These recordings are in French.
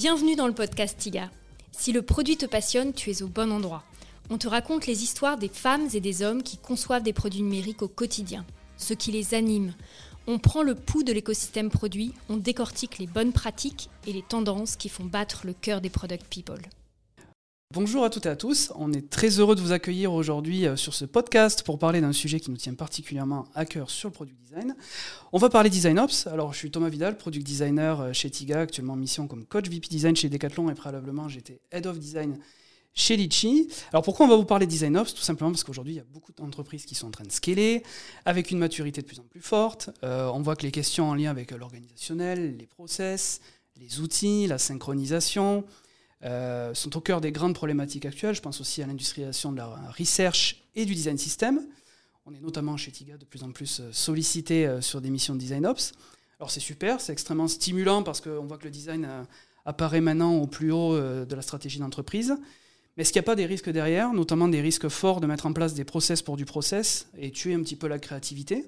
Bienvenue dans le podcast TIGA. Si le produit te passionne, tu es au bon endroit. On te raconte les histoires des femmes et des hommes qui conçoivent des produits numériques au quotidien, ce qui les anime. On prend le pouls de l'écosystème produit, on décortique les bonnes pratiques et les tendances qui font battre le cœur des product people. Bonjour à toutes et à tous, on est très heureux de vous accueillir aujourd'hui euh, sur ce podcast pour parler d'un sujet qui nous tient particulièrement à cœur sur le product design. On va parler design ops. Alors je suis Thomas Vidal, product designer euh, chez Tiga, actuellement en mission comme coach VP design chez Decathlon et préalablement j'étais head of design chez Litchi. Alors pourquoi on va vous parler design ops? Tout simplement parce qu'aujourd'hui il y a beaucoup d'entreprises qui sont en train de scaler avec une maturité de plus en plus forte. Euh, on voit que les questions en lien avec l'organisationnel, les process, les outils, la synchronisation, euh, sont au cœur des grandes problématiques actuelles. Je pense aussi à l'industrialisation de la research et du design system. On est notamment chez TIGA de plus en plus euh, sollicité euh, sur des missions de design ops. Alors c'est super, c'est extrêmement stimulant parce qu'on voit que le design apparaît maintenant au plus haut de la stratégie d'entreprise. Mais est-ce qu'il n'y a pas des risques derrière, notamment des risques forts de mettre en place des process pour du process et tuer un petit peu la créativité?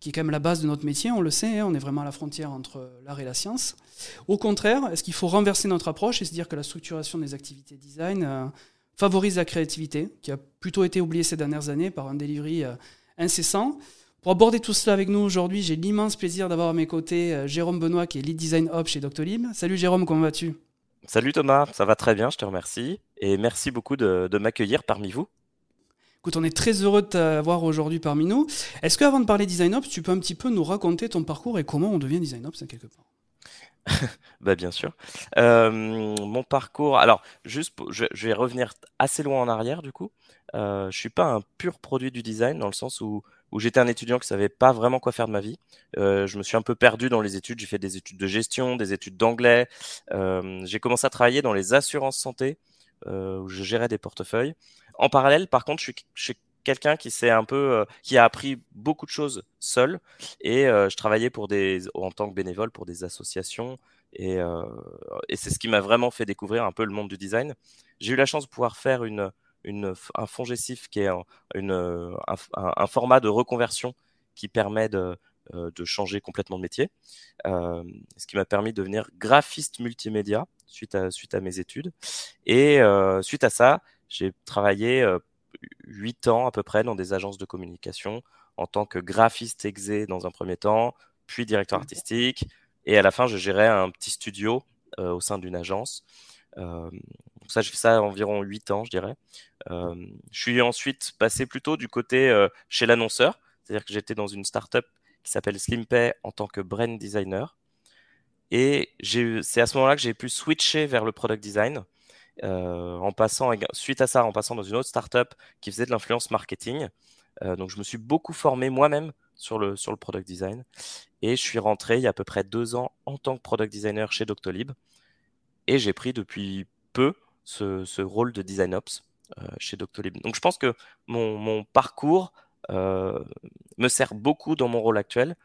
Qui est quand même la base de notre métier, on le sait, hein, on est vraiment à la frontière entre l'art et la science. Au contraire, est-ce qu'il faut renverser notre approche et se dire que la structuration des activités design euh, favorise la créativité, qui a plutôt été oubliée ces dernières années par un delivery euh, incessant? Pour aborder tout cela avec nous aujourd'hui, j'ai l'immense plaisir d'avoir à mes côtés euh, Jérôme Benoît, qui est lead design hub chez Doctolib. Salut Jérôme, comment vas-tu? Salut Thomas, ça va très bien, je te remercie. Et merci beaucoup de m'accueillir parmi vous. Écoute, on est très heureux de t'avoir aujourd'hui parmi nous. Est-ce qu'avant de parler Design Ops, tu peux un petit peu nous raconter ton parcours et comment on devient Design Ops quelque part? Bah bien sûr. Euh, mon parcours, alors juste, je, vais revenir assez loin en arrière du coup. Euh, je suis pas un pur produit du design dans le sens où, où j'étais un étudiant qui savait pas vraiment quoi faire de ma vie. Euh, je me suis un peu perdu dans les études. J'ai fait des études de gestion, des études d'anglais. Euh, j'ai commencé à travailler dans les assurances santé où je gérais des portefeuilles. En parallèle, par contre, je suis, quelqu'un qui s'est un peu, euh, qui a appris beaucoup de choses seul. Et euh, je travaillais pour des, en tant que bénévole pour des associations. Et, euh, et c'est ce qui m'a vraiment fait découvrir un peu le monde du design. J'ai eu la chance de pouvoir faire une, une, un fond gestif qui est un, une, un, un, format de reconversion qui permet de, de changer complètement de métier. Euh, ce qui m'a permis de devenir graphiste multimédia suite à, suite à mes études. Et euh, suite à ça, j'ai travaillé huit ans à peu près dans des agences de communication en tant que graphiste exé dans un premier temps, puis directeur artistique. Et à la fin, je gérais un petit studio au sein d'une agence. Euh, donc ça, j'ai fait ça environ huit ans, je dirais. Euh, je suis ensuite passé plutôt du côté chez l'annonceur, c'est-à-dire que j'étais dans une startup qui s'appelle SlimPay en tant que brand designer. Et c'est à ce moment-là que j'ai pu switcher vers le product design. Euh, en passant, suite à ça, en passant dans une autre startup qui faisait de l'influence marketing. Euh, donc, je me suis beaucoup formé moi-même sur le, sur le product design. Et je suis rentré il y a à peu près deux ans en tant que product designer chez Doctolib. Et j'ai pris depuis peu ce, ce rôle de design ops euh, chez Doctolib. Donc, je pense que mon, mon parcours me sert beaucoup dans mon rôle actuel.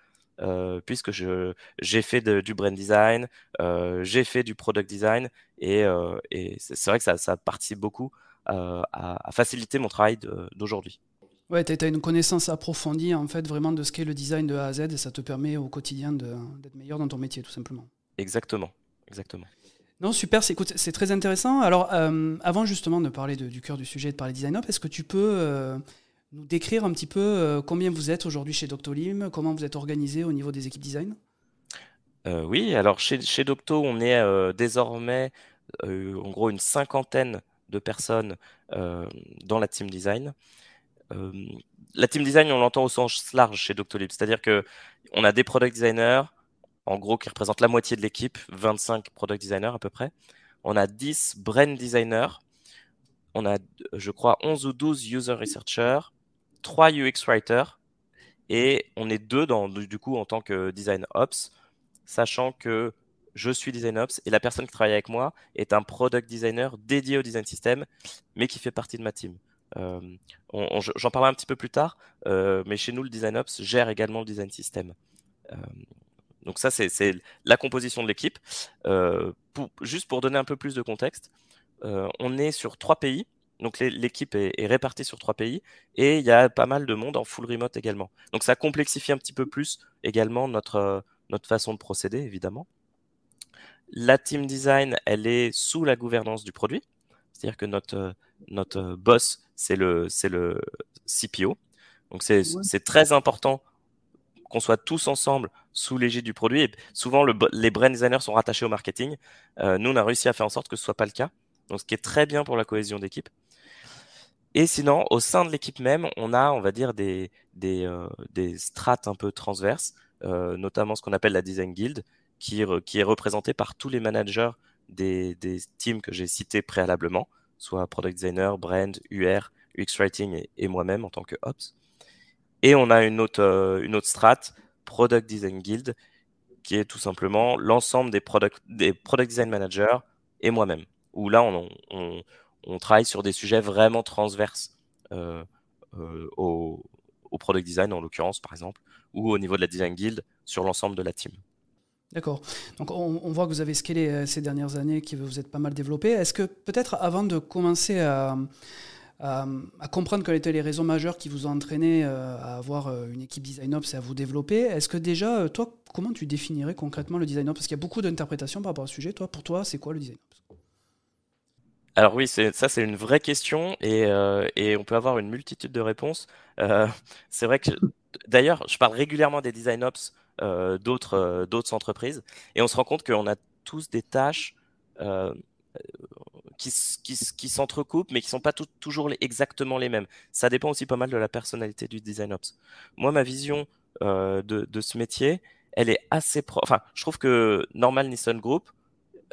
Euh, puisque j'ai fait du brand design, euh, j'ai fait du product design, et, euh, c'est vrai que ça, participe beaucoup à, faciliter mon travail d'aujourd'hui. Ouais, tu as, une connaissance approfondie en fait vraiment de ce qu'est le design de A à Z et ça te permet au quotidien d'être meilleur dans ton métier tout simplement. Exactement, exactement. Non, super, c'est très intéressant. Alors, avant justement de parler du cœur du sujet, de parler design up, est-ce que tu peux nous décrire un petit peu euh, combien vous êtes aujourd'hui chez Doctolim, comment vous êtes organisé au niveau des équipes design? Euh, Oui, alors chez, Docto, on est euh, désormais en gros une cinquantaine de personnes dans la team design. la team design, on l'entend au sens large chez Doctolib, c'est-à-dire que on a des product designers, en gros, qui représentent la moitié de l'équipe, 25 product designers à peu près. On a 10 brand designers, on a, je crois, 11 ou 12 user researchers, trois UX writers et on est deux dans, du coup en tant que design ops, sachant que je suis design ops et la personne qui travaille avec moi est un product designer dédié au design system, mais qui fait partie de ma team. Euh, J'en parlerai un petit peu plus tard, euh, mais chez nous, le design ops gère également le design system. Euh, donc ça, c'est la composition de l'équipe. Juste pour donner un peu plus de contexte, on est sur trois pays. Donc l'équipe est, répartie sur trois pays et il y a pas mal de monde en full remote également. Donc ça complexifie un petit peu plus également notre, notre façon de procéder, évidemment. la team design, elle est sous la gouvernance du produit. C'est-à-dire que notre, notre boss, c'est le, CPO. Donc c'est, très important qu'on soit tous ensemble sous l'égide du produit. Et souvent, le, les brand designers sont rattachés au marketing. Euh, nous, on a réussi à faire en sorte que ce soit pas le cas. Donc, ce qui est très bien pour la cohésion d'équipe. Et sinon, au sein de l'équipe même, on a, on va dire, des, des, euh, des strates un peu transverses, euh, notamment ce qu'on appelle la Design Guild, qui, qui est représentée par tous les managers des, des teams que j'ai cités préalablement, soit Product Designer, Brand, UR, UX Writing et, moi-même en tant que Ops. Et on a une autre, euh, une autre strate, Product Design Guild, qui est tout simplement l'ensemble des product, des product design managers et moi-même. Où là, on, on, travaille sur des sujets vraiment transverses euh, euh, au, product design, en l'occurrence, par exemple, ou au niveau de la design guild sur l'ensemble de la team. D'accord. Donc on, voit que vous avez scalé euh, ces dernières années, que vous êtes pas mal développé. Est-ce que peut-être avant de commencer à comprendre quelles étaient les raisons majeures qui vous ont entraîné à avoir une équipe design ops et à vous développer. Est-ce que déjà, toi, comment tu définirais concrètement le design ops Parce qu'il y a beaucoup d'interprétations par rapport au sujet. Toi, pour toi, c'est quoi le design ops alors oui, ça c'est une vraie question et, euh, et, on peut avoir une multitude de réponses. Euh, c'est vrai que d'ailleurs, je parle régulièrement des design ops euh, d'autres d'autres entreprises et on se rend compte qu'on a tous des tâches qui, qui, qui s'entrecoupent, mais qui sont pas toujours exactement les mêmes. Ça dépend aussi pas mal de la personnalité du design ops. Moi, ma vision euh, de, de, ce métier, elle est assez proche. Enfin, je trouve que Normal Nissan Group,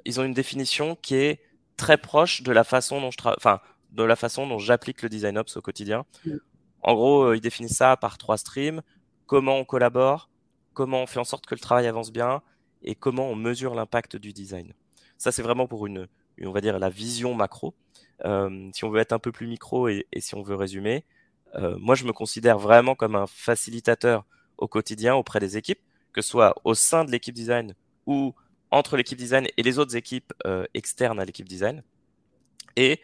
ils ont une définition qui est très proche de la façon dont je enfin, de la façon dont j'applique le design ops au quotidien. Mm. En gros, euh, ils définissent ça par trois streams comment on collabore, comment on fait en sorte que le travail avance bien et comment on mesure l'impact du design. Ça, c'est vraiment pour une, on va dire, la vision macro. Euh, si on veut être un peu plus micro et, si on veut résumer, euh, moi, je me considère vraiment comme un facilitateur au quotidien auprès des équipes, que ce soit au sein de l'équipe design ou entre l'équipe design et les autres équipes euh, externes à l'équipe design. Et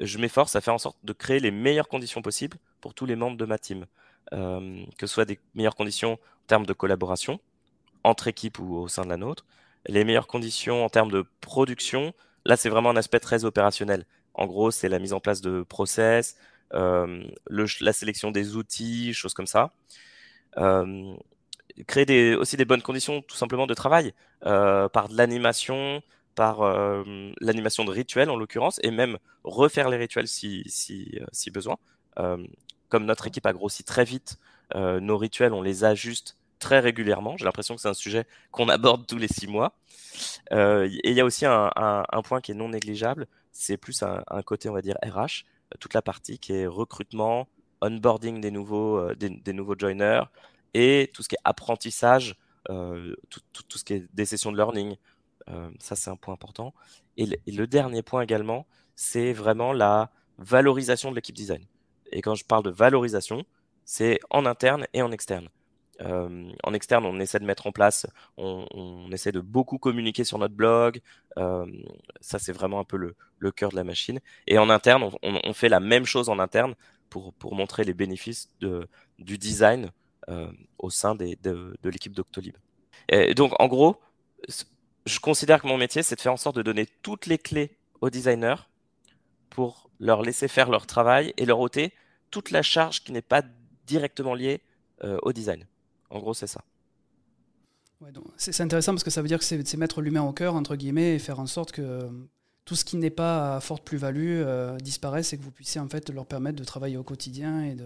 je m'efforce à faire en sorte de créer les meilleures conditions possibles pour tous les membres de ma team. que ce soit des meilleures conditions en termes de collaboration, entre équipes ou au sein de la nôtre, les meilleures conditions en termes de production, Là, c'est vraiment un aspect très opérationnel. En gros, c'est la mise en place de process, euh, la sélection des outils, choses comme ça. Euh, créer aussi des bonnes conditions tout simplement de travail euh, par de l'animation, par euh, l'animation de rituels en l'occurrence, et même refaire les rituels si, euh, besoin. Comme notre équipe a grossi très vite, nos rituels, on les ajuste très régulièrement. J'ai l'impression que c'est un sujet qu'on aborde tous les six mois. Et il y a aussi un, point qui est non négligeable, c'est plus un, côté, on va dire, RH, toute la partie qui est recrutement, onboarding des nouveaux, des, nouveaux joiners et tout ce qui est apprentissage, euh, tout, tout, ce qui est des sessions de learning. Euh, ça, c'est un point important. Et le, dernier point également, c'est vraiment la valorisation de l'équipe design. Et quand je parle de valorisation, c'est en interne et en externe. Euh, en externe, on essaie de mettre en place, on, essaie de beaucoup communiquer sur notre blog. Ça, c'est vraiment un peu le, le, cœur de la machine. Et en interne, on, on, fait la même chose en interne pour, pour montrer les bénéfices de, du design au sein de, l'équipe Doctolib. Donc, en gros, je considère que mon métier, c'est de faire en sorte de donner toutes les clés aux designers pour leur laisser faire leur travail et leur ôter toute la charge qui n'est pas directement liée euh, au design. En gros, c'est ça. C'est intéressant parce que ça veut dire que c'est mettre l'humain au cœur, entre guillemets, et faire en sorte que euh, tout ce qui n'est pas à forte plus-value euh, disparaisse et que vous puissiez en fait leur permettre de travailler au quotidien et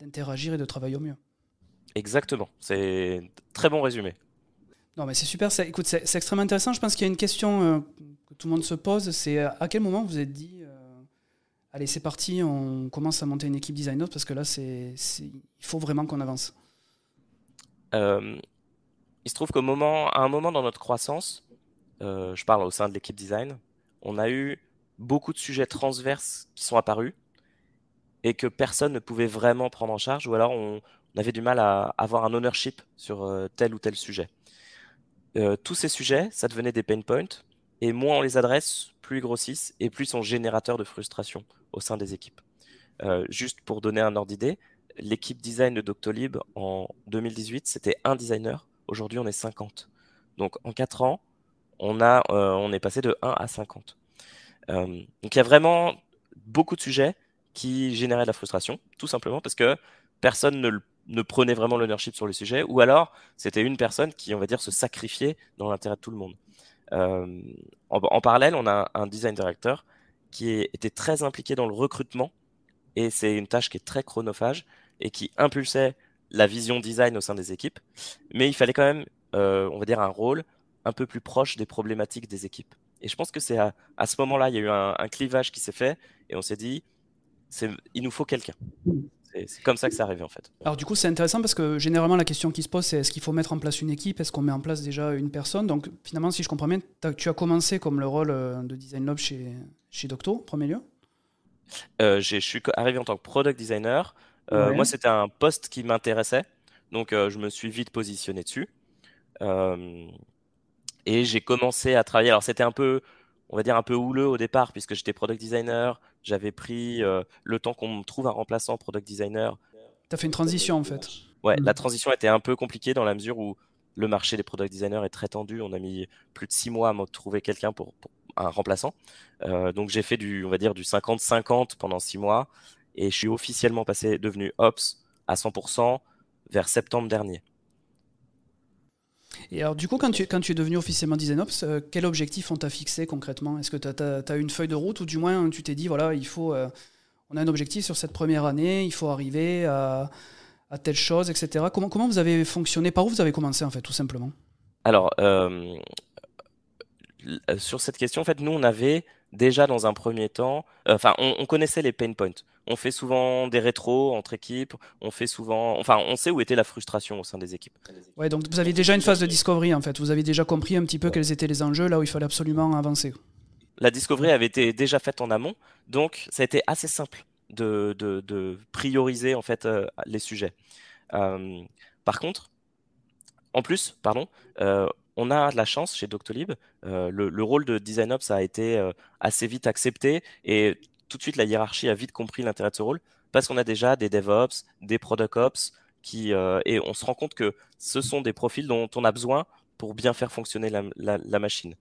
d'interagir et de travailler au mieux. Exactement, c'est très bon résumé. Non mais c'est super, écoute, c'est extrêmement intéressant. Je pense qu'il y a une question euh, que tout le monde se pose, c'est euh, à quel moment vous êtes dit, euh, allez c'est parti, on commence à monter une équipe designer parce que là c'est, il faut vraiment qu'on avance. Euh, il se trouve qu'au moment, à un moment dans notre croissance, je parle au sein de l'équipe design, on a eu beaucoup de sujets transverses qui sont apparus et que personne ne pouvait vraiment prendre en charge, ou alors on, avait du mal à avoir un ownership sur euh, tel ou tel sujet. Euh, tous ces sujets, ça devenait des pain points, et moins on les adresse, plus ils grossissent, et plus ils sont générateurs de frustration au sein des équipes. Euh, juste pour donner un ordre d'idée, l'équipe design de Doctolib en 2018, c'était un designer. Aujourd'hui, on est 50. Donc en 4 ans, on, a, on est passé de 1 à 50. donc il y a vraiment beaucoup de sujets qui généraient de la frustration, tout simplement parce que personne ne, ne prenait vraiment l'ownership sur le sujet, ou alors c'était une personne qui, on va dire, se sacrifiait dans l'intérêt de tout le monde. Euh, en, parallèle, on a un design director qui était très impliqué dans le recrutement, et c'est une tâche qui est très chronophage et qui impulsait la vision design au sein des équipes, mais il fallait quand même, euh, on va dire, un rôle un peu plus proche des problématiques des équipes. Et je pense que c'est à, ce moment-là, il y a eu un, un clivage qui s'est fait, et on s'est dit, il nous faut quelqu'un. C'est comme ça que c'est arrivé en fait. Alors du coup c'est intéressant parce que généralement la question qui se pose c'est est-ce qu'il faut mettre en place une équipe? Est-ce qu'on met en place déjà une personne? Donc finalement si je comprends bien, tu as commencé comme le rôle euh, de Design Lab chez, chez Docto en premier lieu? Euh, Je suis arrivé en tant que product designer. Euh, moi c'était un poste qui m'intéressait, donc je me suis vite positionné dessus. et j'ai commencé à travailler. Alors c'était un peu on va dire, un peu houleux au départ, puisque j'étais product designer. J'avais pris euh, le temps qu'on me trouve un remplaçant product designer. Tu as fait une transition en fait. Ouais, la transition était un peu compliquée dans la mesure où le marché des product designers est très tendu. On a mis plus de six mois à trouver quelqu'un pour, un remplaçant. Euh, donc j'ai fait du, on va dire, du 50-50 pendant six mois et je suis officiellement passé, devenu Ops à 100% vers septembre dernier. Et alors, du coup, quand tu, quand tu es devenu officiellement DesignOps, euh, quel objectif on t'a fixé concrètement? Est-ce que tu as, une feuille de route ou du moins tu t'es dit, voilà, il faut, euh, on a un objectif sur cette première année, il faut arriver à, à telle chose, etc. Comment, comment vous avez fonctionné? Par où vous avez commencé, en fait, tout simplement? Alors, euh, sur cette question, en fait, nous, on avait déjà dans un premier temps, enfin, on, connaissait les pain points. On fait souvent des rétros entre équipes, on fait souvent, enfin, on sait où était la frustration au sein des équipes. Ouais, donc vous aviez déjà une phase de discovery en fait. Vous avez déjà compris un petit peu quels étaient les enjeux là où il fallait absolument avancer. La discovery avait été déjà faite en amont, donc ça a été assez simple de, de, prioriser en fait euh, les sujets. Euh, par contre, en plus, pardon, euh, on a de la chance chez Doctolib. le, le, rôle de Design Ops a été assez vite accepté et tout de suite, la hiérarchie a vite compris l'intérêt de ce rôle parce qu'on a déjà des DevOps, des Product Ops, qui, euh, et on se rend compte que ce sont des profils dont on a besoin pour bien faire fonctionner la, machine.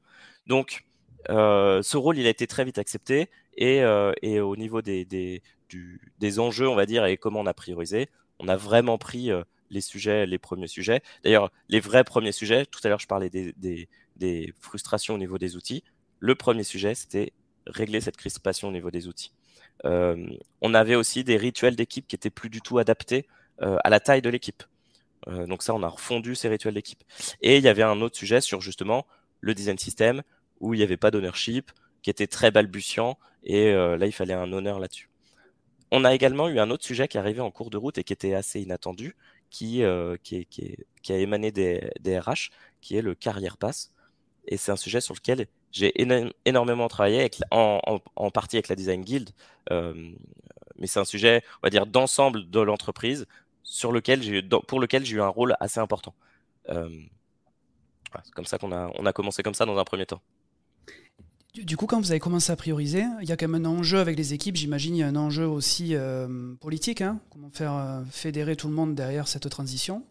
Donc, euh, ce rôle, il a été très vite accepté et, euh, au niveau des, des, enjeux, on va dire, et comment on a priorisé, on a vraiment pris les sujets, les premiers sujets. D'ailleurs, les vrais premiers sujets, tout à l'heure, je parlais des, des frustrations au niveau des outils. Le premier sujet, c'était régler cette crispation au niveau des outils. Euh, on avait aussi des rituels d'équipe qui étaient plus du tout adaptés euh, à la taille de l'équipe. Euh, donc ça, on a refondu ces rituels d'équipe. Et il y avait un autre sujet sur justement le design system où il n'y avait pas d'ownership, qui était très balbutiant, et là, il fallait un honneur là-dessus. On a également eu un autre sujet qui arrivait en cours de route et qui était assez inattendu, qui, qui, a émané des, des, RH, qui est le carrière pass. Et c'est un sujet sur lequel j'ai énormément travaillé avec, en, partie avec la Design Guild, euh, mais c'est un sujet, on va dire, d'ensemble de l'entreprise sur lequel j'ai, pour lequel j'ai eu un rôle assez important. Euh, c'est comme ça qu'on a, on a commencé comme ça dans un premier temps. Du coup, quand vous avez commencé à prioriser, il y a quand même un enjeu avec les équipes. J'imagine il y a un enjeu aussi euh, politique. Hein comment faire fédérer tout le monde derrière cette transition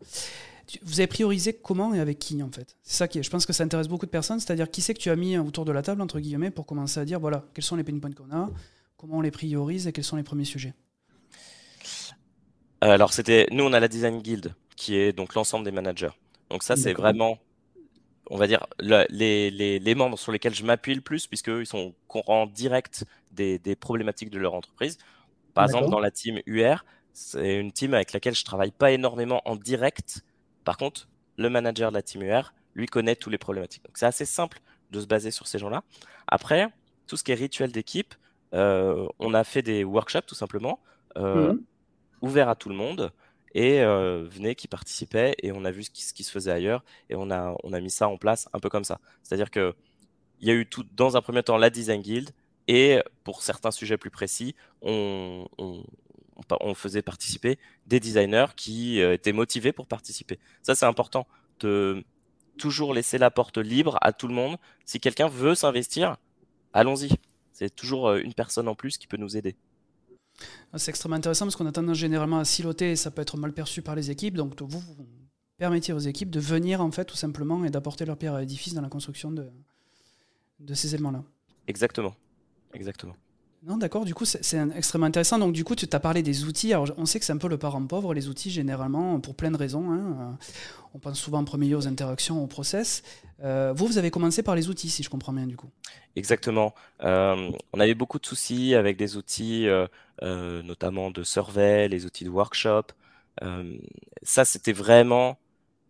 vous avez priorisé comment et avec qui en fait? C'est ça qui est, je pense que ça intéresse beaucoup de personnes, c'est-à-dire qui c'est que tu as mis autour de la table entre guillemets pour commencer à dire voilà quels sont les pain points qu'on a, comment on les priorise et quels sont les premiers sujets? Euh, alors c'était nous on a la design guild qui est donc l'ensemble des managers. Donc ça c'est vraiment on va dire les, les, les, membres sur lesquels je m'appuie le plus puisque ils sont au courant direct des, des problématiques de leur entreprise. Par exemple dans la team UR, c'est une team avec laquelle je travaille pas énormément en direct par contre, le manager de la team UR, lui connaît tous les problématiques. Donc c'est assez simple de se baser sur ces gens-là. Après, tout ce qui est rituel d'équipe, euh, on a fait des workshops tout simplement, euh, mhm. ouverts à tout le monde, et euh, venez qui participait, et on a vu ce qui, se faisait ailleurs, et on a, on a mis ça en place un peu comme ça. C'est-à-dire que il y a eu tout, dans un premier temps la Design Guild, et pour certains sujets plus précis, on, on, faisait participer des designers qui euh, étaient motivés pour participer. Ça, c'est important de toujours laisser la porte libre à tout le monde. Si quelqu'un veut s'investir, allons-y. C'est toujours euh, une personne en plus qui peut nous aider. Ah, c'est extrêmement intéressant parce qu'on a tendance généralement à siloter et ça peut être mal perçu par les équipes. Donc vous, vous permettez aux équipes de venir en fait tout simplement et d'apporter leur pierre à l'édifice dans la construction de, de ces éléments-là. Exactement. Exactement. Non, d'accord, du coup, c'est extrêmement intéressant. Donc, du coup, tu t'as parlé des outils. Alors, on sait que c'est un peu le parent pauvre, les outils, généralement, pour plein de raisons. Hein. On pense souvent en premier lieu aux interactions, au process. Euh, vous, vous avez commencé par les outils, si je comprends bien, du coup. Exactement. Euh, on avait beaucoup de soucis avec des outils, euh, notamment de survey, les outils de workshop. ça, c'était vraiment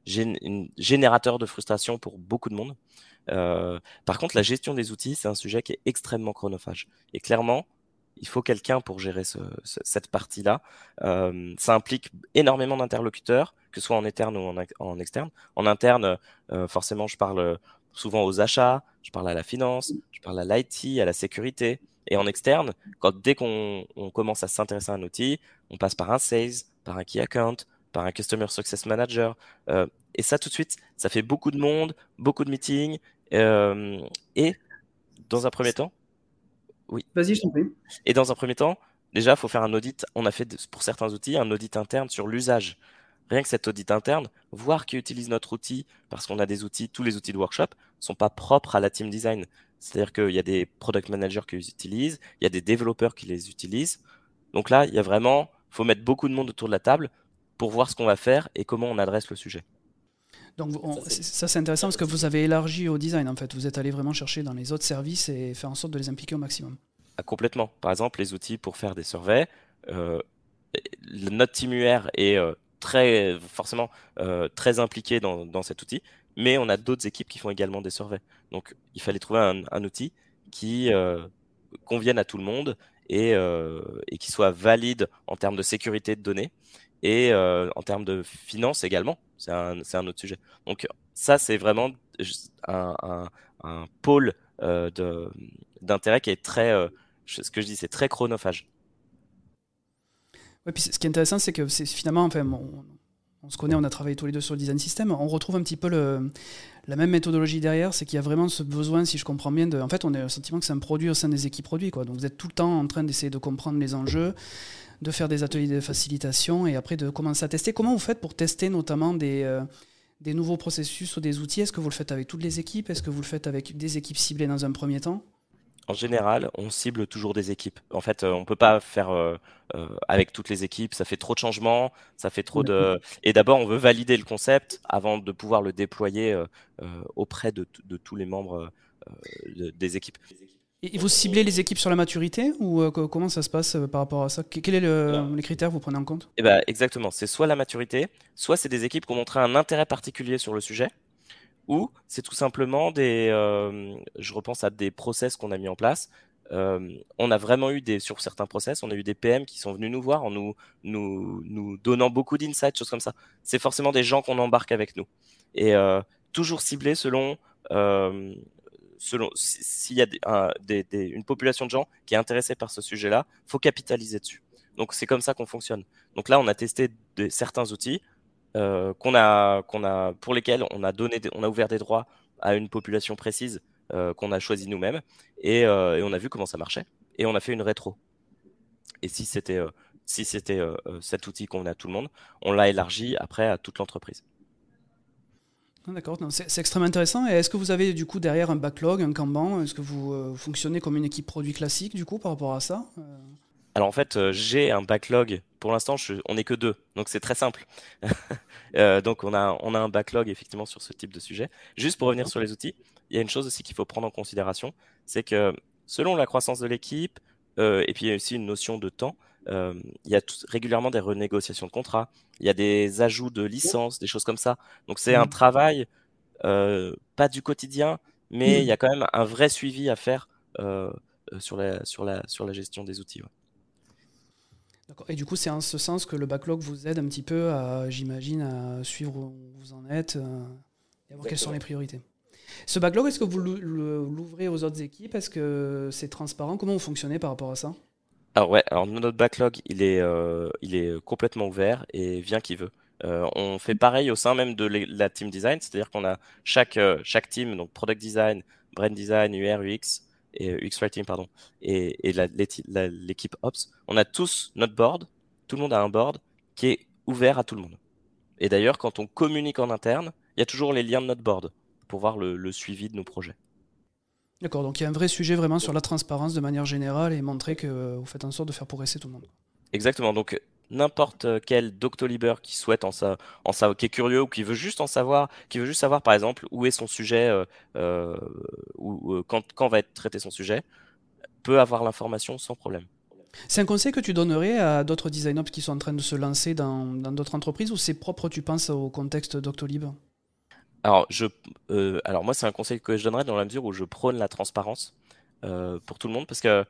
un générateur de frustration pour beaucoup de monde. Euh, par contre, la gestion des outils, c'est un sujet qui est extrêmement chronophage. Et clairement, il faut quelqu'un pour gérer ce, cette partie-là. Euh, ça implique énormément d'interlocuteurs, que ce soit en interne ou en, externe. En interne, euh, forcément, je parle souvent aux achats, je parle à la finance, je parle à l'IT, à la sécurité. Et en externe, quand dès qu'on commence à s'intéresser à un outil, on passe par un sales, par un key account, par un customer success manager. Euh, et ça, tout de suite, ça fait beaucoup de monde, beaucoup de meetings, euh, et dans un premier temps, oui. Vas-y, je t'en prie. Et dans un premier temps, déjà, il faut faire un audit. On a fait pour certains outils un audit interne sur l'usage. Rien que cet audit interne, voir qui utilise notre outil, parce qu'on a des outils, tous les outils de workshop sont pas propres à la team design. C'est-à-dire qu'il y a des product managers qui les utilisent, il y a des développeurs qui les utilisent. Donc là, il y a vraiment, faut mettre beaucoup de monde autour de la table pour voir ce qu'on va faire et comment on adresse le sujet. Donc ça c'est intéressant parce que vous avez élargi au design en fait. Vous êtes allé vraiment chercher dans les autres services et faire en sorte de les impliquer au maximum. Ah, complètement. Par exemple, les outils pour faire des surveys. Euh, notre team UR est euh, très forcément euh, très impliqué dans, cet outil, mais on a d'autres équipes qui font également des surveys. Donc il fallait trouver un, outil qui convienne à tout le monde et, et qui soit valide en termes de sécurité de données et euh, en termes de finances également, c'est un, autre sujet. Donc ça, c'est vraiment un, pôle euh, d'intérêt qui est très, euh, ce que je dis, c'est très chronophage. Ouais, puis ce qui est intéressant, c'est que finalement, enfin, on, se connaît, on a travaillé tous les deux sur le design system, on retrouve un petit peu le, la même méthodologie derrière, c'est qu'il y a vraiment ce besoin, si je comprends bien, de, en fait, on a le sentiment que c'est un produit au sein des équipes produits, quoi. Donc vous êtes tout le temps en train d'essayer de comprendre les enjeux, de faire des ateliers de facilitation et après de commencer à tester. Comment vous faites pour tester notamment des, euh, des nouveaux processus ou des outils? Est-ce que vous le faites avec toutes les équipes? Est-ce que vous le faites avec des équipes ciblées dans un premier temps? En général, on cible toujours des équipes. En fait, euh, on peut pas faire euh, avec toutes les équipes. Ça fait trop de changements, ça fait trop de. Et d'abord, on veut valider le concept avant de pouvoir le déployer auprès de, de, tous les membres des équipes. Et vous ciblez les équipes sur la maturité ou euh, comment ça se passe euh, par rapport à ça? Quels sont le, les critères que vous prenez en compte? Eh ben, Exactement, c'est soit la maturité, soit c'est des équipes qui ont montré un intérêt particulier sur le sujet, ou c'est tout simplement des... Euh, je repense à des process qu'on a mis en place. on a vraiment eu des, sur certains process, on a eu des PM qui sont venus nous voir en nous, nous, nous donnant beaucoup d'insights, choses comme ça. C'est forcément des gens qu'on embarque avec nous. Et toujours ciblés selon selon s'il y a une population de gens qui est intéressée par ce sujet-là, faut capitaliser dessus. Donc c'est comme ça qu'on fonctionne. Donc là, on a testé certains outils euh, qu'on a, qu'on a, pour lesquels on a donné, on a ouvert des droits à une population précise euh, qu'on a choisi nous-mêmes euh, et, on a vu comment ça marchait et on a fait une rétro. Et si c'était si c'était cet outil qu'on a à tout le monde, on l'a élargi après à toute l'entreprise. Ah, d'accord, c'est extrêmement intéressant. Est-ce que vous avez du coup derrière un backlog, un Kanban? Est-ce que vous fonctionnez comme une équipe produit classique du coup par rapport à ça? Alors en fait, euh, j'ai un backlog. Pour l'instant, on n'est que deux, donc c'est très simple. donc on a, on a un backlog effectivement sur ce type de sujet. Juste pour revenir sur les outils, il y a une chose aussi qu'il faut prendre en considération, c'est que selon la croissance de l'équipe, et puis il y a aussi une notion de temps, euh, il y a régulièrement des renégociations de contrats, il y a des ajouts de licences, des choses comme ça. Donc c'est un mmh. travail euh, pas du quotidien, mais mmh. il y a quand même un vrai suivi à faire euh, sur, la, sur, la, sur la gestion des outils. Et du coup, c'est en ce sens que le backlog vous aide un petit peu à, j'imagine, à suivre où vous en êtes et à voir quelles sont les priorités. Ce backlog, est-ce que vous l'ouvrez aux autres équipes? Est-ce que c'est transparent? Comment vous fonctionnez par rapport à ça? Alors ouais, alors notre backlog, il est, euh, il est complètement ouvert et vient qui veut. Euh, on fait pareil au sein même de la team design, c'est-à-dire qu'on a chaque, euh, chaque team, donc product design, brand design, UR, UX, et UX writing, pardon, et, et l'équipe Ops, on a tous notre board, tout le monde a un board qui est ouvert à tout le monde. Et d'ailleurs, quand on communique en interne, il y a toujours les liens de notre board pour voir le, le suivi de nos projets. D'accord, donc il y a un vrai sujet vraiment sur la transparence de manière générale et montrer que vous faites en sorte de faire progresser tout le monde. Exactement. Donc n'importe quel Doctolib qui souhaite en, sa, en savoir, qui est curieux ou qui veut juste en savoir, qui veut juste savoir par exemple où est son sujet, euh, euh, ou quand, quand va être traité son sujet, peut avoir l'information sans problème. C'est un conseil que tu donnerais à d'autres designers qui sont en train de se lancer dans d'autres entreprises ou c'est propre, tu penses, au contexte Doctolib? Alors, je, euh, alors moi, c'est un conseil que je donnerais dans la mesure où je prône la transparence euh, pour tout le monde, parce que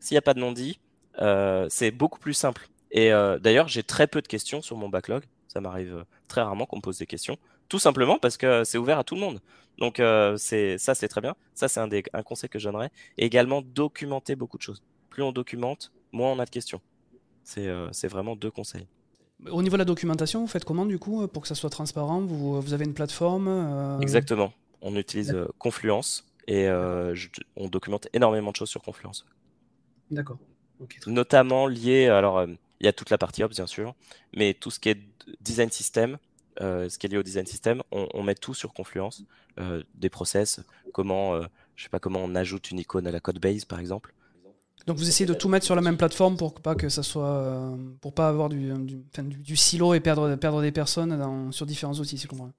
s'il n'y a pas de non-dit, euh, c'est beaucoup plus simple. Et d'ailleurs, j'ai très peu de questions sur mon backlog. Ça m'arrive très rarement qu'on me pose des questions, tout simplement parce que c'est ouvert à tout le monde. Donc c'est ça, c'est très bien. Ça, c'est un, un conseil que je donnerais. Et également documenter beaucoup de choses. Plus on documente, moins on a de questions. C'est vraiment deux conseils. Au niveau de la documentation, vous faites comment du coup pour que ça soit transparent? Vous, vous, avez une plateforme euh, Exactement. On utilise euh, Confluence et euh, on documente énormément de choses sur Confluence. D'accord. Notamment lié, alors il y a toute la partie Ops bien sûr, mais tout ce qui est design system, ce qui est lié au design system, on, met tout sur Confluence, des process, comment, je sais pas comment on ajoute une icône à la code base par exemple. Donc vous essayez de tout mettre sur la même plateforme pour pas que ça soit, euh, pour pas avoir du, du, silo et perdre, perdre des personnes sur différents outils, si je comprends.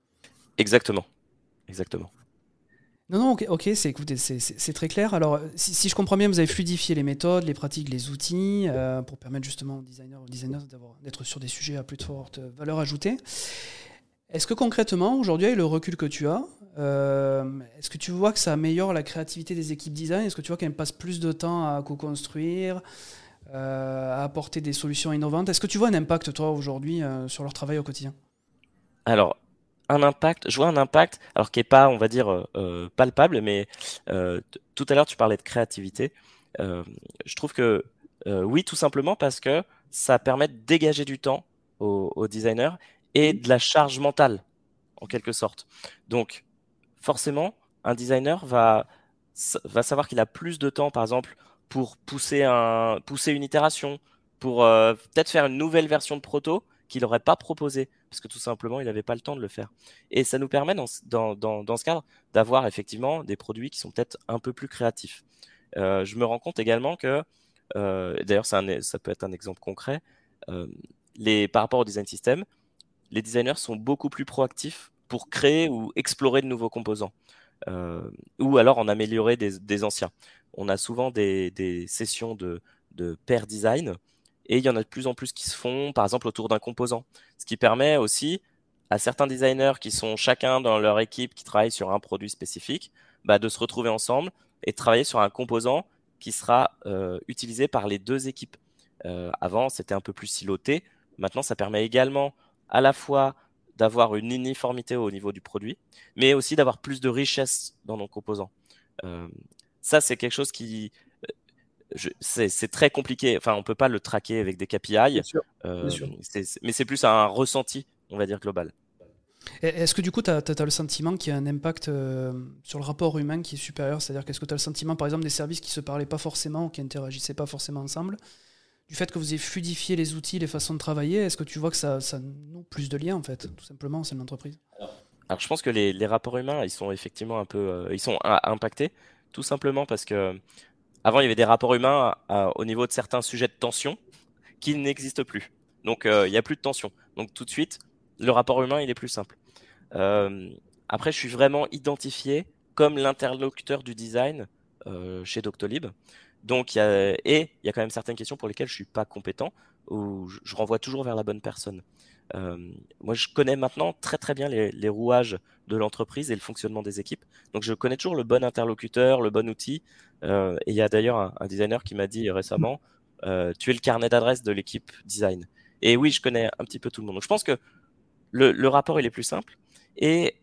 Exactement, exactement. Non, non, ok, c'est, écoutez, c'est, très clair. Alors, si, je comprends bien, vous avez fluidifié les méthodes, les pratiques, les outils euh, pour permettre justement aux designers, aux designers d'être sur des sujets à plus de forte valeur ajoutée. Est-ce que concrètement, aujourd'hui, avec le recul que tu as, euh, est-ce que tu vois que ça améliore la créativité des équipes design? Est-ce que tu vois qu'elles passent plus de temps à co-construire, euh, à apporter des solutions innovantes? Est-ce que tu vois un impact, toi, aujourd'hui, sur leur travail au quotidien? Alors, un impact, je vois un impact, alors qui n'est pas, on va dire, palpable, mais tout à l'heure, tu parlais de créativité. je trouve que oui, tout simplement parce que ça permet de dégager du temps aux, aux designers et de la charge mentale, en quelque sorte. Donc, forcément, un designer va, va savoir qu'il a plus de temps, par exemple, pour pousser, un, pousser une itération, pour euh, peut-être faire une nouvelle version de proto qu'il n'aurait pas proposé, parce que tout simplement, il n'avait pas le temps de le faire. Et ça nous permet, dans, dans, dans, ce cadre, d'avoir effectivement des produits qui sont peut-être un peu plus créatifs. Euh, je me rends compte également que, euh, d'ailleurs, ça peut être un exemple concret, euh, les, par rapport au design system, les designers sont beaucoup plus proactifs pour créer ou explorer de nouveaux composants, euh, ou alors en améliorer des, anciens. On a souvent des, sessions de, de pair design, et il y en a de plus en plus qui se font, par exemple, autour d'un composant, ce qui permet aussi à certains designers qui sont chacun dans leur équipe qui travaillent sur un produit spécifique, bah, de se retrouver ensemble et de travailler sur un composant qui sera euh, utilisé par les deux équipes. Euh, avant, c'était un peu plus siloté. Maintenant, ça permet également à la fois d'avoir une uniformité au niveau du produit, mais aussi d'avoir plus de richesse dans nos composants. Euh, ça, c'est quelque chose qui, c'est très compliqué. Enfin, on peut pas le traquer avec des KPI, euh, mais c'est plus un ressenti, on va dire global. Est-ce que du coup, tu as, le sentiment qu'il y a un impact sur le rapport humain qui est supérieur? C'est-à-dire qu'est-ce que tu as le sentiment, par exemple, des services qui se parlaient pas forcément, qui interagissaient pas forcément ensemble? Du fait que vous ayez fluidifié les outils, les façons de travailler, est-ce que tu vois que ça, ça noue plus de liens en fait, tout simplement, c'est l'entreprise? Alors je pense que les, rapports humains, ils sont effectivement un peu, euh, ils sont impactés, tout simplement parce que avant il y avait des rapports humains au niveau de certains sujets de tension qui n'existent plus. Donc euh, il n'y a plus de tension. Donc tout de suite, le rapport humain il est plus simple. Euh, après, je suis vraiment identifié comme l'interlocuteur du design chez Doctolib. Donc, et il y a quand même certaines questions pour lesquelles je suis pas compétent, ou je, renvoie toujours vers la bonne personne. Euh, moi, je connais maintenant très très bien les, rouages de l'entreprise et le fonctionnement des équipes. Donc, je connais toujours le bon interlocuteur, le bon outil. Euh, et il y a d'ailleurs un, designer qui m'a dit récemment, euh, tu es le carnet d'adresse de l'équipe design. Et oui, je connais un petit peu tout le monde. Donc, je pense que le, le rapport il est plus simple. Et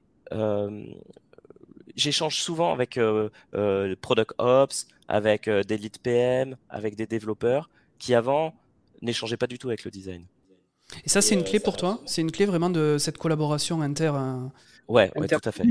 j'échange souvent avec euh, euh, Product Ops, avec euh, des lead PM, avec des développeurs qui avant n'échangeaient pas du tout avec le design. Et ça, c'est une clé pour toi C'est une clé vraiment de cette collaboration inter. Ouais, ouais tout à fait.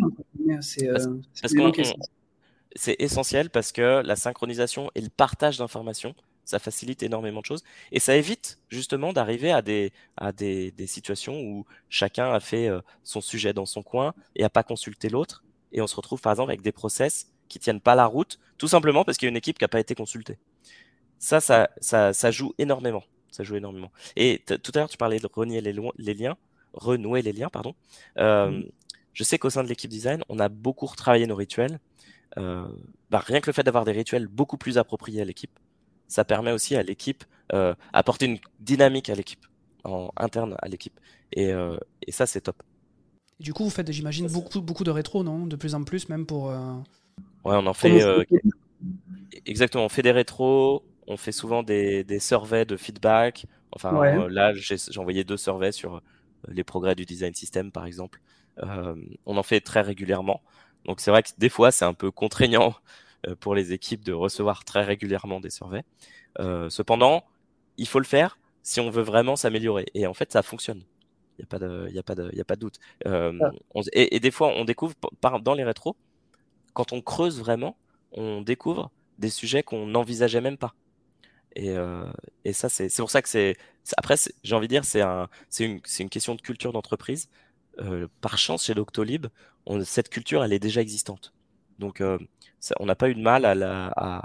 C'est essentiel parce que la synchronisation et le partage d'informations, ça facilite énormément de choses et ça évite justement d'arriver à des à des, des, situations où chacun a fait son sujet dans son coin et a pas consulté l'autre et on se retrouve par exemple avec des process qui tiennent pas la route, tout simplement parce qu'il y a une équipe qui n'a pas été consultée. Ça, ça, ça, ça joue énormément. Ça joue énormément. Et tout à l'heure, tu parlais de renier les, les, liens, renouer les liens, pardon. Euh. Je sais qu'au sein de l'équipe design, on a beaucoup retravaillé nos rituels. Euh, bah, rien que le fait d'avoir des rituels beaucoup plus appropriés à l'équipe, ça permet aussi à l'équipe euh, apporter une dynamique à l'équipe, en interne à l'équipe. Et, euh, et, ça, c'est top. du coup, vous faites, j'imagine, beaucoup, beaucoup de rétro, non? De plus en plus, même pour. Ouais, on en fait. exactement, on fait des rétros, on fait souvent des, des surveys de feedback. Enfin, là, j'ai envoyé deux surveys sur les progrès du design system, par exemple. on en fait très régulièrement. Donc, c'est vrai que des fois, c'est un peu contraignant pour les équipes de recevoir très régulièrement des surveys. cependant, il faut le faire si on veut vraiment s'améliorer. Et en fait, ça fonctionne. Il n'y a, pas de, y a, pas de, y a pas de doute. Euh, et, des fois, on découvre par, dans les rétros, quand on creuse vraiment, on découvre des sujets qu'on n'envisageait même pas. Et, euh, et ça, c'est pour ça que c'est. Après, j'ai envie de dire, c'est un, une, question de culture d'entreprise. Euh, par chance, chez Doctolib, cette culture, elle est déjà existante. Donc, euh, on n'a pas eu de mal à la.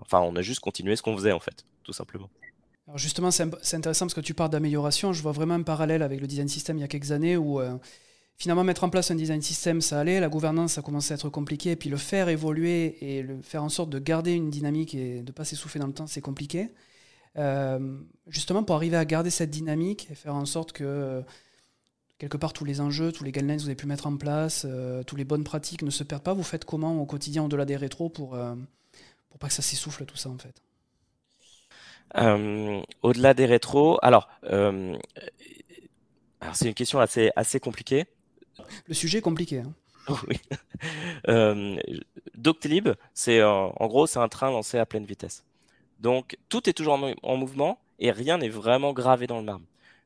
enfin, on a juste continué ce qu'on faisait, en fait, tout simplement. Alors justement, c'est intéressant parce que tu parles d'amélioration. Je vois vraiment un parallèle avec le design system il y a quelques années où finalement mettre en place un design system, ça allait, la gouvernance, ça commençait à être compliqué, et puis le faire évoluer et faire en sorte de garder une dynamique et de ne pas s'essouffler dans le temps, c'est compliqué. Euh, justement, pour arriver à garder cette dynamique et faire en sorte que quelque part tous les enjeux, tous les guidelines que vous avez pu mettre en place, euh, toutes les bonnes pratiques ne se perdent pas, vous faites comment au quotidien au-delà des rétros pour, pour pas que ça s'essouffle tout ça en fait? Euh, au-delà des rétros, alors, euh, alors c'est une question assez, assez compliquée. Le sujet est compliqué. Hein. oui. Euh, Doctolib, c'est en gros, c'est un train lancé à pleine vitesse. Donc, tout est toujours en, mouvement et rien n'est vraiment gravé dans le marbre.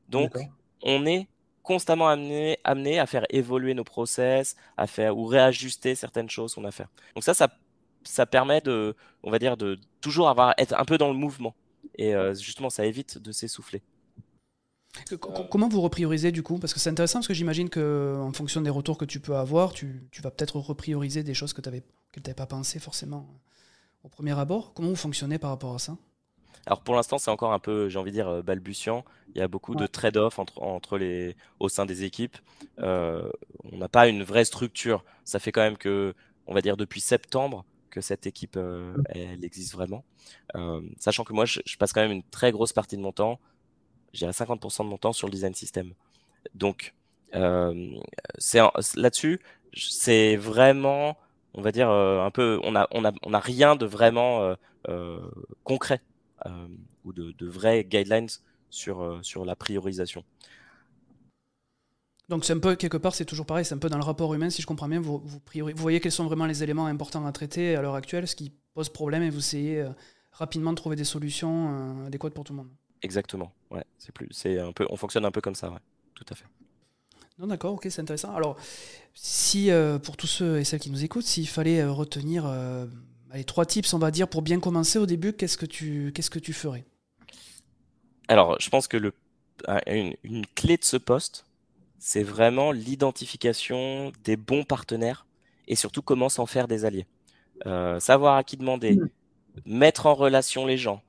Donc, on est constamment amené, amené à faire évoluer nos process, à faire ou réajuster certaines choses qu'on a à faire. Donc ça, ça, ça permet de, on va dire, de toujours avoir être un peu dans le mouvement. Et euh, justement, ça évite de s'essouffler. Comment vous repriorisez du coup? Parce que c'est intéressant parce que j'imagine qu'en fonction des retours que tu peux avoir, tu, vas peut-être reprioriser des choses que tu n'avais pas pensé forcément au premier abord. Comment vous fonctionnez par rapport à ça? Alors pour l'instant, c'est encore un peu, j'ai envie de dire, euh, balbutiant. Il y a beaucoup de trade-off entre, entre les, au sein des équipes. Euh, on n'a pas une vraie structure. Ça fait quand même que, on va dire, depuis septembre, que cette équipe euh, elle existe vraiment. Euh, sachant que moi, je, passe quand même une très grosse partie de mon temps, j'ai 50% de mon temps sur le design system. Donc, euh, là-dessus, c'est vraiment, on va dire un peu, on a, on a, rien de vraiment concret ou de, de, vrais guidelines sur la priorisation. Donc c'est un peu, quelque part, c'est toujours pareil, c'est un peu dans le rapport humain, si je comprends bien, vous, voyez quels sont vraiment les éléments importants à traiter à l'heure actuelle, ce qui pose problème, et vous essayez euh, rapidement de trouver des solutions euh, adéquates pour tout le monde. Exactement, ouais, c'est plus, c'est un peu, on fonctionne un peu comme ça, ouais, tout à fait. Non, d'accord, ok, c'est intéressant. Alors, si euh, pour tous ceux et celles qui nous écoutent, s'il fallait retenir les trois tips, on va dire, pour bien commencer au début, qu'est-ce que tu, qu'est-ce que tu ferais? Alors, je pense que le, une, une clé de ce poste, c'est vraiment l'identification des bons partenaires et surtout comment s'en faire des alliés. Euh, savoir à qui demander, mmh. mettre en relation les gens, euh,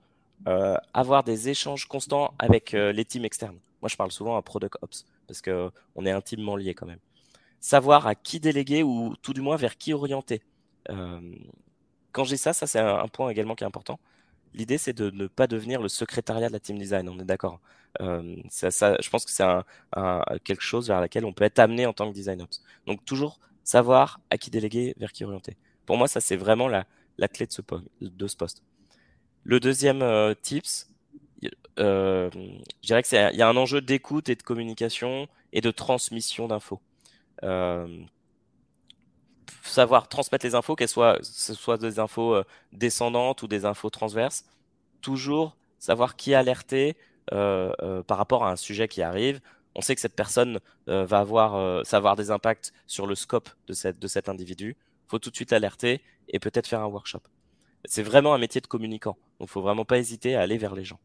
avoir des échanges constants avec euh, les teams externes. Moi, je parle souvent à Product Ops parce que on est intimement liés quand même. Savoir à qui déléguer ou tout du moins vers qui orienter. quand j'ai ça, ça c'est un, point également qui est important. L'idée, c'est de ne pas devenir le secrétariat de la team design, on est d'accord. Euh, ça, ça, je pense que c'est un, un, quelque chose vers laquelle on peut être amené en tant que design ops. Donc toujours savoir à qui déléguer, vers qui orienter. Pour moi, ça c'est vraiment la, la clé de ce, de ce poste. Le deuxième euh, tips, euh, je dirais que il y a un enjeu d'écoute et de communication et de transmission d'infos. Euh, savoir transmettre les infos, qu'elles soient, ce soit des infos descendantes ou des infos transverses, toujours savoir qui alerter par rapport à un sujet qui arrive. On sait que cette personne va avoir, des impacts sur le scope de, cet individu. Il faut tout de suite alerter et peut-être faire un workshop. C'est vraiment un métier de communicant. Donc, faut vraiment pas hésiter à aller vers les gens.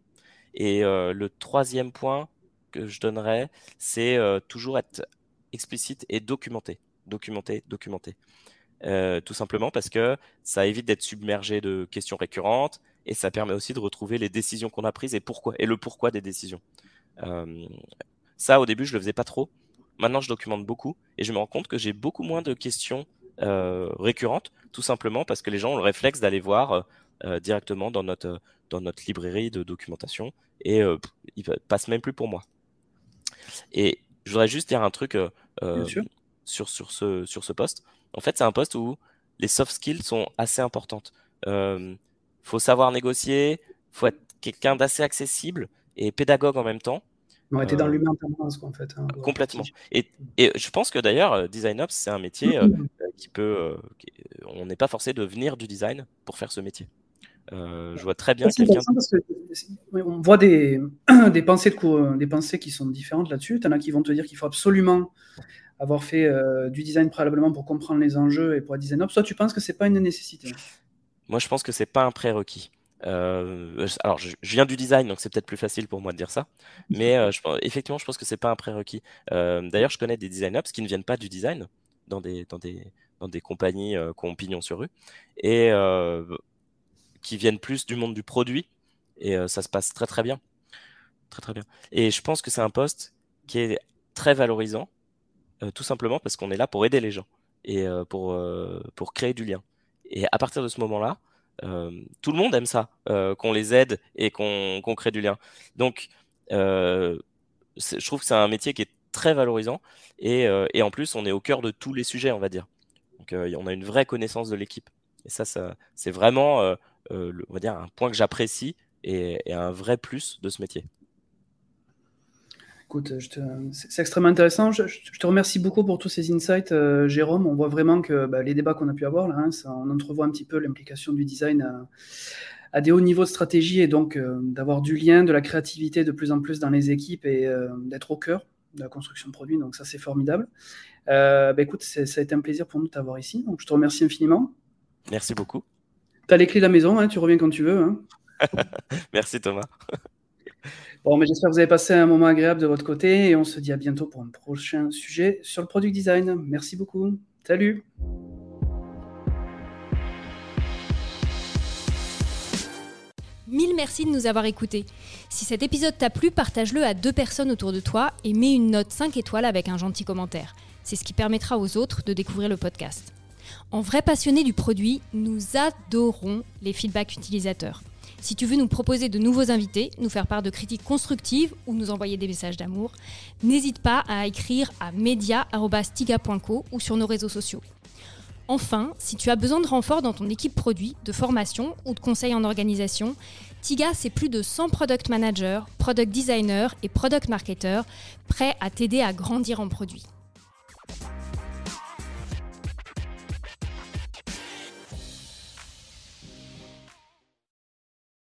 Et le troisième point que je donnerais, c'est toujours être explicite et documenté. Documenté, documenté. tout simplement parce que ça évite d'être submergé de questions récurrentes et ça permet aussi de retrouver les décisions qu'on a prises et pourquoi et le pourquoi des décisions. ça, au début, je le faisais pas trop. Maintenant, je documente beaucoup et je me rends compte que j'ai beaucoup moins de questions récurrentes, tout simplement parce que les gens ont le réflexe d'aller voir directement dans notre dans notre librairie de documentation et ils passent même plus pour moi. Et je voudrais juste dire un truc sur sur ce sur ce poste. En fait, c'est un poste où les soft skills sont assez importantes. Euh, faut savoir négocier, faut être quelqu'un d'assez accessible et pédagogue en même temps. Ouais, t'es dans l'humain en fait. Hein, complètement. Et, et, je pense que d'ailleurs, euh, Design Ops, c'est un métier euh, qui peut. on n'est pas forcé de venir du design pour faire ce métier. je vois très bien quelqu'un. On voit des, des, pensées de, des pensées qui sont différentes là-dessus. Y en a qui vont te dire qu'il faut absolument avoir fait du design préalablement pour comprendre les enjeux et pour être designer. Toi, tu penses que c'est pas une nécessité? Moi, je pense que c'est pas un prérequis. Euh, alors, je, viens du design, donc c'est peut-être plus facile pour moi de dire ça. Mais euh, je, effectivement, je pense que c'est pas un prérequis. Euh, d'ailleurs, je connais des designers qui ne viennent pas du design dans des, dans des, dans des compagnies qui ont pignon sur rue et qui viennent plus du monde du produit. Et ça se passe très très bien. Très très bien. Et je pense que c'est un poste qui est très valorisant, tout simplement parce qu'on est là pour aider les gens et pour, pour créer du lien. Et à partir de ce moment-là, euh, tout le monde aime ça, euh, qu'on les aide et qu'on crée du lien. Donc, euh, je trouve que c'est un métier qui est très valorisant et, en plus, on est au cœur de tous les sujets, on va dire. Donc, on a une vraie connaissance de l'équipe. Et ça, ça c'est vraiment, on va dire, un point que j'apprécie et, et un vrai plus de ce métier c'est extrêmement intéressant. Je, te remercie beaucoup pour tous ces insights, euh, Jérôme. On voit vraiment que bah, les débats qu'on a pu avoir là, hein, on entrevoit un petit peu l'implication du design à, des hauts niveaux de stratégie et donc euh, d'avoir du lien, de la créativité de plus en plus dans les équipes et euh, d'être au cœur de la construction de produits. Donc ça, c'est formidable. Bah, écoute, ça a été un plaisir pour nous de t'avoir ici. Donc je te remercie infiniment. Merci beaucoup. Tu as les clés de la maison, hein, tu reviens quand tu veux. Hein. Merci Thomas. Bon, mais j'espère que vous avez passé un moment agréable de votre côté et on se dit à bientôt pour un prochain sujet sur le product design. Merci beaucoup. Salut. Mille merci de nous avoir écoutés. Si cet épisode t'a plu, partage-le à deux personnes autour de toi et mets une note 5 étoiles avec un gentil commentaire. C'est ce qui permettra aux autres de découvrir le podcast. En vrai passionné du produit, nous adorons les feedbacks utilisateurs. Si tu veux nous proposer de nouveaux invités, nous faire part de critiques constructives ou nous envoyer des messages d'amour, n'hésite pas à écrire à media.stiga.co ou sur nos réseaux sociaux. Enfin, si tu as besoin de renfort dans ton équipe produit, de formation ou de conseils en organisation, Tiga, c'est plus de 100 product managers, product designers et product marketers prêts à t'aider à grandir en produit.